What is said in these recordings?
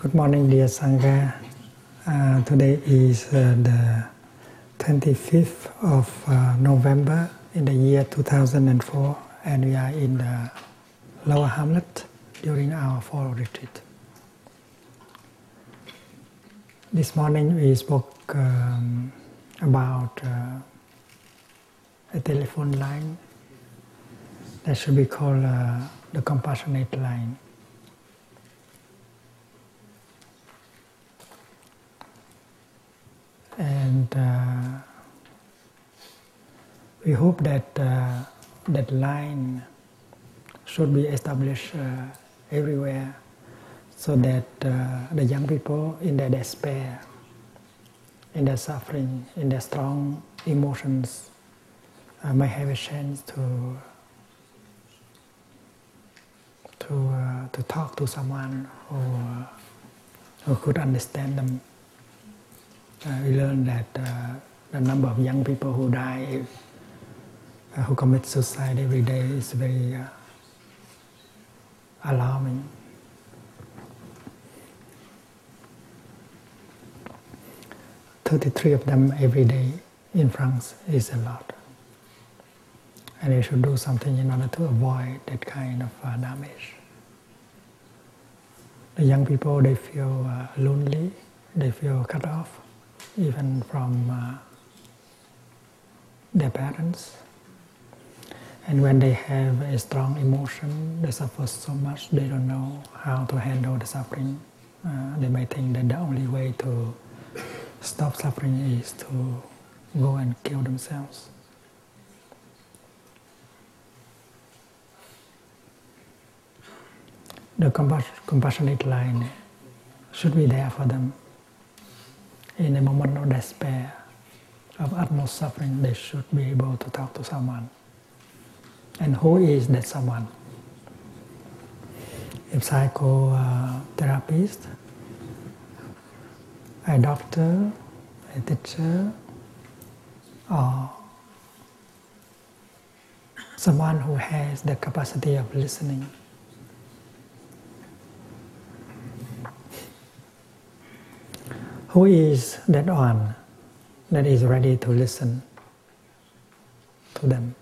Good morning, dear Sangha. Uh, today is uh, the 25th of uh, November in the year 2004, and we are in the Lower Hamlet during our fall retreat. This morning we spoke um, about uh, a telephone line that should be called uh, the compassionate line. And uh, we hope that uh, that line should be established uh, everywhere so that uh, the young people in their despair in their suffering in their strong emotions uh, may have a chance to to uh, to talk to someone who who could understand them we learned that uh, the number of young people who die, uh, who commit suicide every day is very uh, alarming. Thirty-three of them every day in France is a lot, and we should do something in order to avoid that kind of uh, damage. The young people they feel uh, lonely, they feel cut off even from uh, their parents. And when they have a strong emotion, they suffer so much, they don't know how to handle the suffering. Uh, they may think that the only way to stop suffering is to go and kill themselves. The compassionate line should be there for them in a moment of despair, of utmost suffering, they should be able to talk to someone. And who is that someone? A psychotherapist, a doctor, a teacher, or someone who has the capacity of listening. Who is that one that is ready to listen to them?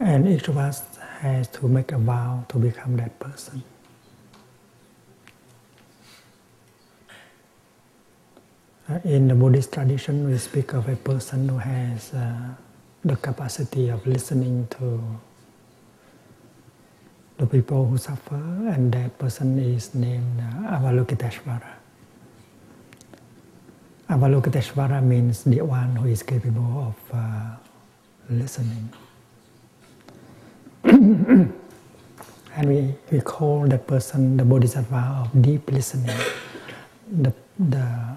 And each of us has to make a vow to become that person. In the Buddhist tradition, we speak of a person who has uh, the capacity of listening to the people who suffer, and that person is named uh, Avalokiteshvara. Avalokiteshvara means the one who is capable of uh, listening. and we, we call that person the Bodhisattva of deep listening. The, the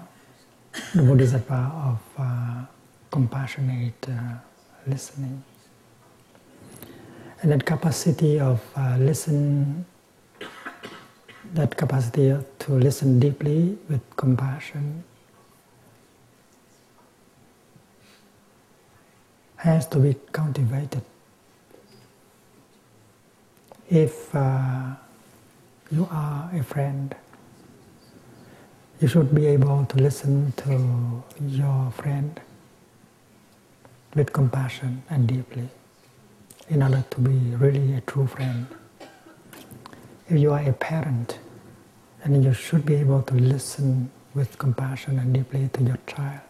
the bodhisattva of uh, compassionate uh, listening. And that capacity of uh, listen, that capacity to listen deeply with compassion has to be cultivated. If uh, you are a friend, you should be able to listen to your friend with compassion and deeply in order to be really a true friend. If you are a parent, then you should be able to listen with compassion and deeply to your child.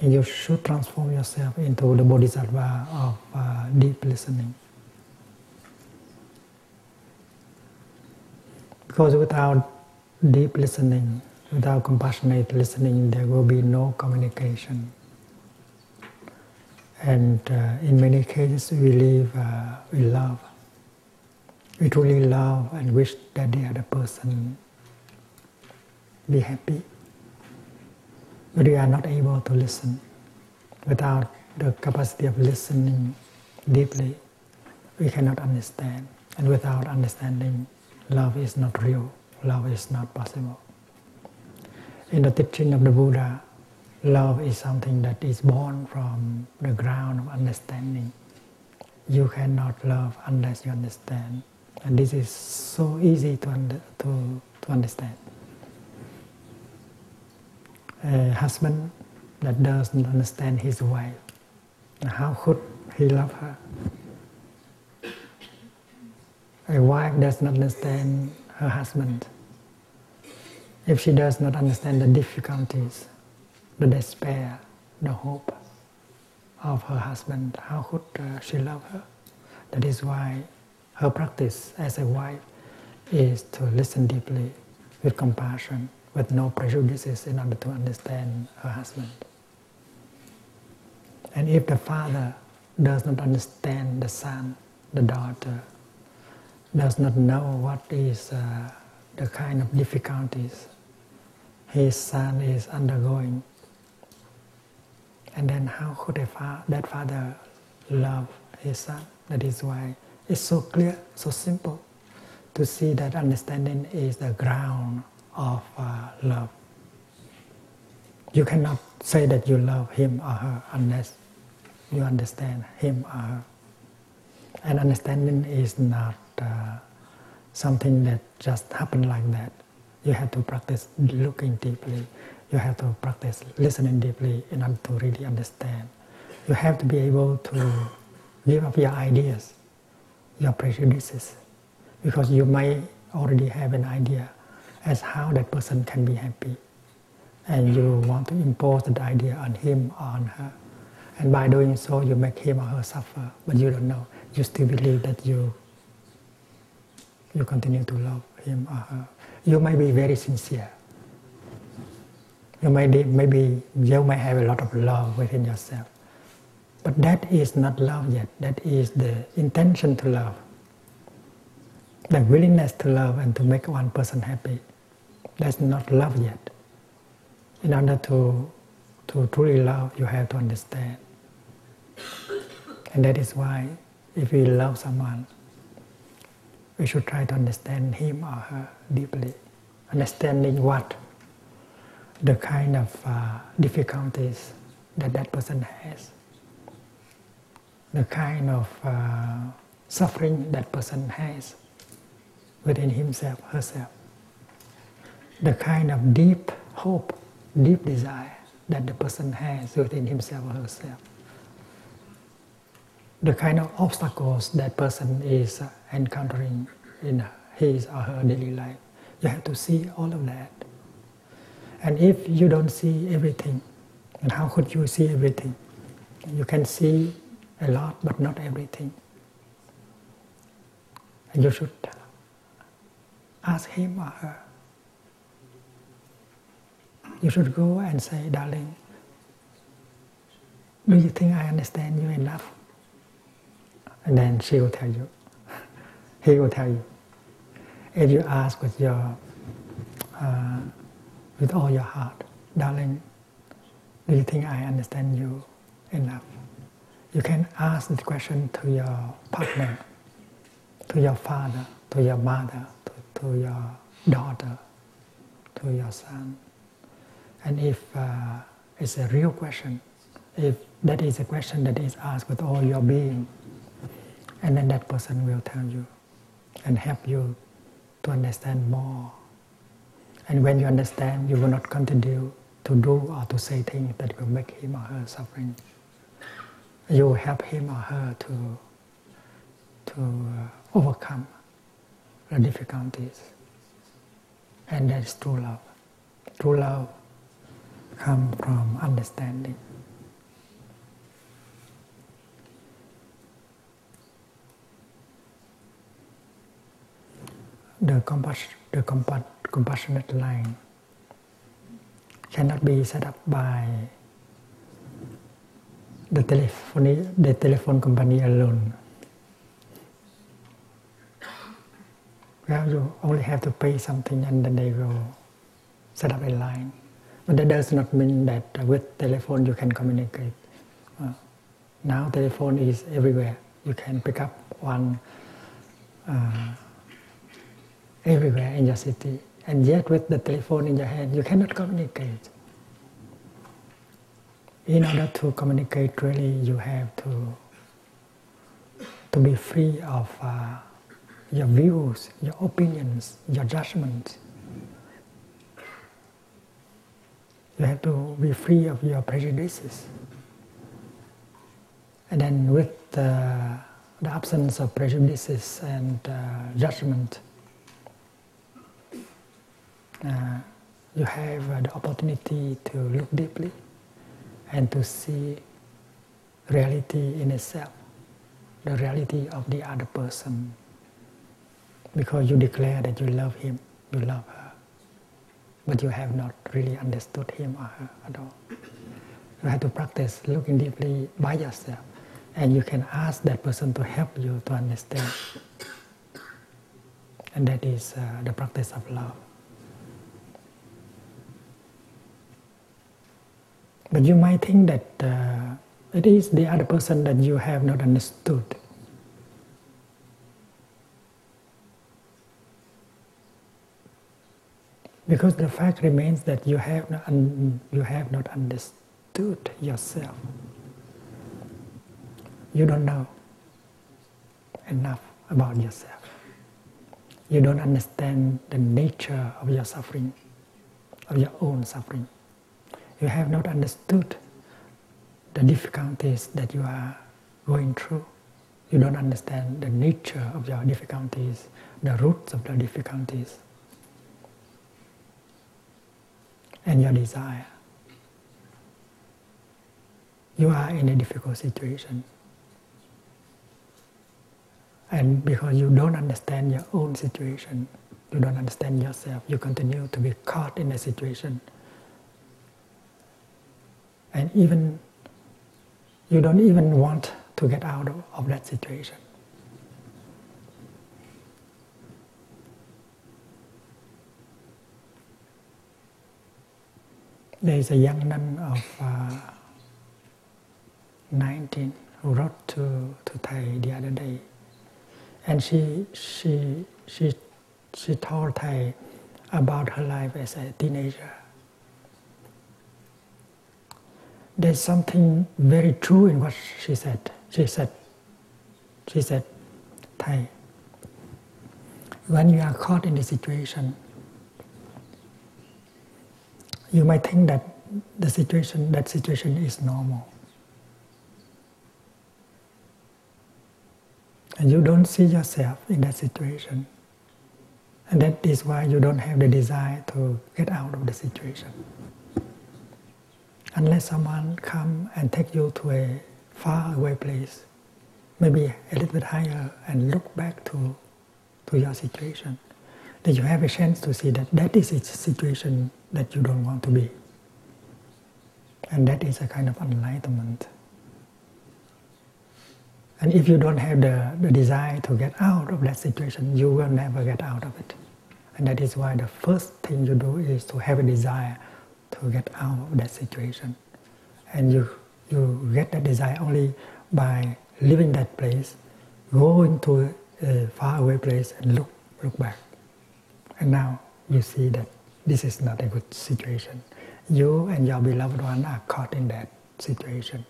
And you should transform yourself into the bodhisattva of uh, deep listening. Because without deep listening, without compassionate listening, there will be no communication. And uh, in many cases, we live, uh, we love. We truly love and wish that the other person be happy. But we are not able to listen. Without the capacity of listening deeply, we cannot understand. And without understanding, love is not real love is not possible. In the teaching of the Buddha, Love is something that is born from the ground of understanding. You cannot love unless you understand. And this is so easy to, under, to, to understand. A husband that doesn't understand his wife, how could he love her? A wife does not understand her husband. If she does not understand the difficulties, the despair, the hope of her husband, how could uh, she love her? That is why her practice as a wife is to listen deeply with compassion, with no prejudices in order to understand her husband. And if the father does not understand the son, the daughter, does not know what is uh, the kind of difficulties his son is undergoing, and then how could fa- that father love his son? That is why it's so clear, so simple to see that understanding is the ground of uh, love. You cannot say that you love him or her unless you understand him or her. And understanding is not uh, something that just happened like that. You have to practice looking deeply. You have to practice listening deeply in order to really understand. You have to be able to give up your ideas, your prejudices, because you may already have an idea as how that person can be happy, and you want to impose that idea on him or on her, and by doing so, you make him or her suffer. But you don't know. You still believe that you you continue to love him or her. You may be very sincere. You may be, maybe you may have a lot of love within yourself. But that is not love yet. That is the intention to love. The willingness to love and to make one person happy. That's not love yet. In order to, to truly love, you have to understand. And that is why if we love someone, we should try to understand him or her deeply. Understanding what the kind of uh, difficulties that that person has, the kind of uh, suffering that person has within himself, herself, the kind of deep hope, deep desire that the person has within himself or herself, the kind of obstacles that person is uh, encountering in his or her daily life. You have to see all of that. And if you don't see everything, and how could you see everything? You can see a lot, but not everything. And you should ask him or her. You should go and say, darling, do you think I understand you enough? And then she will tell you. He will tell you. If you ask with your uh, with all your heart, darling, do you think I understand you enough? You can ask this question to your partner, to your father, to your mother, to, to your daughter, to your son. And if uh, it's a real question, if that is a question that is asked with all your being, and then that person will tell you and help you to understand more. And when you understand, you will not continue to do or to say things that will make him or her suffering. You will help him or her to, to uh, overcome the difficulties. And that is true love. True love comes from understanding. The, compass, the compass, compassionate line cannot be set up by the telephone, the telephone company alone. Well, you only have to pay something and then they will set up a line. But that does not mean that with telephone you can communicate. Uh, now telephone is everywhere. You can pick up one uh, everywhere in your city. And yet with the telephone in your hand, you cannot communicate. in order to communicate really you have to to be free of uh, your views, your opinions, your judgments. You have to be free of your prejudices. And then with the absence of prejudices and uh, judgment, uh, you have uh, the opportunity to look deeply and to see reality in itself, the reality of the other person. Because you declare that you love him, you love her, but you have not really understood him or her at all. You have to practice looking deeply by yourself, and you can ask that person to help you to understand. And that is uh, the practice of love. But you might think that uh, it is the other person that you have not understood. Because the fact remains that you have not, un- you have not understood yourself. You don't know enough about yourself. You don't understand the nature of your suffering, of your own suffering you have not understood the difficulties that you are going through. You don't understand the nature of your difficulties, the roots of the difficulties, and your desire. You are in a difficult situation. And because you don't understand your own situation, you don't understand yourself, you continue to be caught in a situation and even you don't even want to get out of, of that situation. There is a young nun of uh, 19 who wrote to, to Thầy the other day. And she, she, she, she told Thầy about her life as a teenager there's something very true in what she said. She said, she said, Thầy, when you are caught in the situation, you might think that the situation, that situation is normal. And you don't see yourself in that situation. And that is why you don't have the desire to get out of the situation unless someone come and take you to a far away place, maybe a little bit higher, and look back to, to your situation, then you have a chance to see that that is a situation that you don't want to be. And that is a kind of enlightenment. And if you don't have the, the desire to get out of that situation, you will never get out of it. And that is why the first thing you do is to have a desire to get out of that situation. And you, you get that desire only by leaving that place, going to a far away place and look, look back. And now you see that this is not a good situation. You and your beloved one are caught in that situation.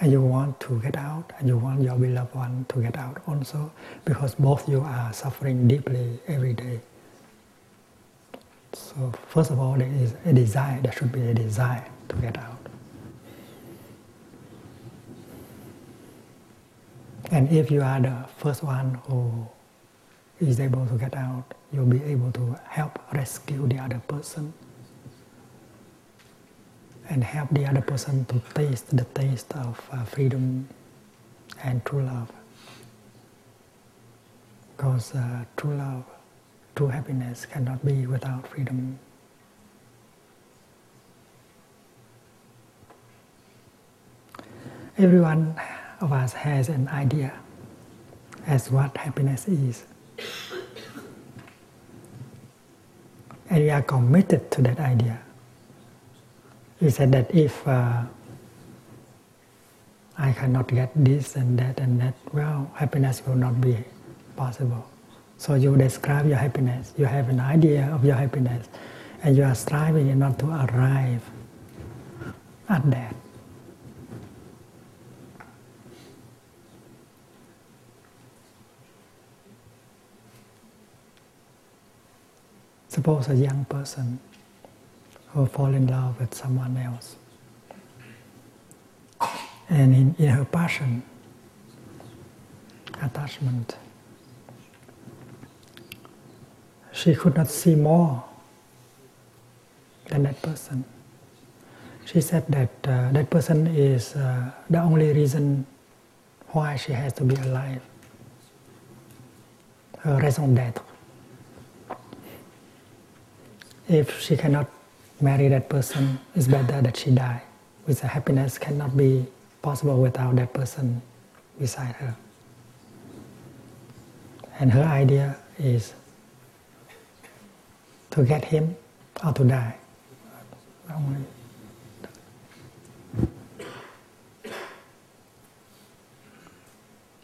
And you want to get out, and you want your beloved one to get out also, because both you are suffering deeply every day. So first of all, there is a desire. There should be a desire to get out. And if you are the first one who is able to get out, you'll be able to help rescue the other person and help the other person to taste the taste of uh, freedom and true love. Because uh, true love true happiness cannot be without freedom. Everyone of us has an idea as what happiness is. And we are committed to that idea. We said that if uh, I cannot get this and that and that, well, happiness will not be possible. So you describe your happiness, you have an idea of your happiness, and you are striving not to arrive at that. Suppose a young person who fall in love with someone else, and in, in her passion, attachment she could not see more than that person. She said that uh, that person is uh, the only reason why she has to be alive. Her raison d'etre. If she cannot marry that person, it's better that she die. With happiness cannot be possible without that person beside her. And her idea is to get him or to die.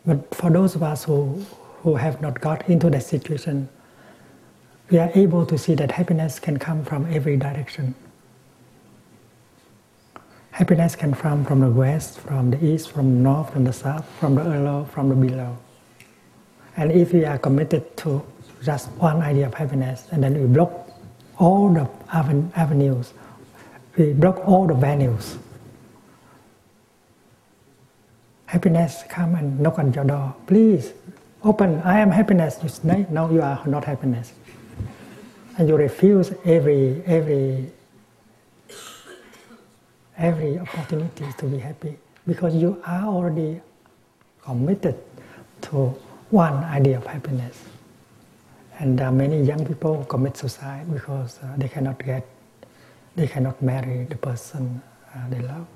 But for those of us who, who have not got into that situation, we are able to see that happiness can come from every direction. Happiness can come from the west, from the east, from the north, from the south, from the above, from the below. And if we are committed to just one idea of happiness, and then we block all the avenues, we block all the venues. Happiness come and knock on your door. Please open. I am happiness. You say, no, you are not happiness. And you refuse every every every opportunity to be happy because you are already committed to one idea of happiness. And uh, many young people commit suicide because uh, they cannot get, they cannot marry the person uh, they love.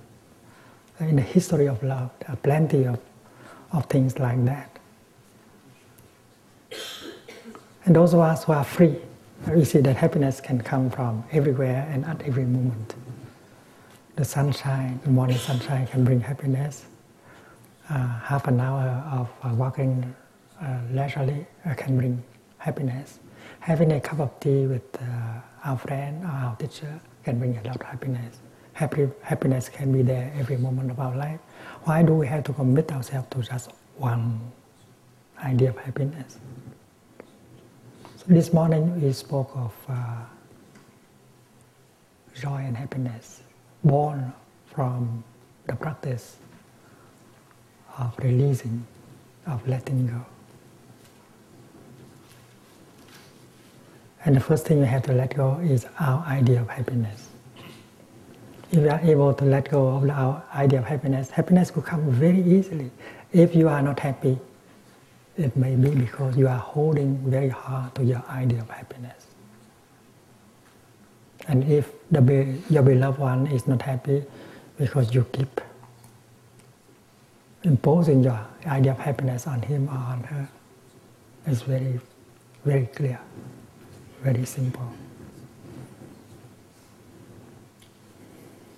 In the history of love, there are plenty of, of things like that. And those of us who are free, we see that happiness can come from everywhere and at every moment. The sunshine, the morning sunshine can bring happiness. Uh, half an hour of uh, walking uh, leisurely can bring happiness. Having a cup of tea with uh, our friend or our teacher can bring a lot of happiness. Happy, happiness can be there every moment of our life. Why do we have to commit ourselves to just one idea of happiness? So this morning we spoke of uh, joy and happiness born from the practice of releasing, of letting go. And the first thing we have to let go is our idea of happiness. If we are able to let go of our idea of happiness, happiness will come very easily. If you are not happy, it may be because you are holding very hard to your idea of happiness. And if the, your beloved one is not happy because you keep imposing your idea of happiness on him or on her, it's very, very clear very simple.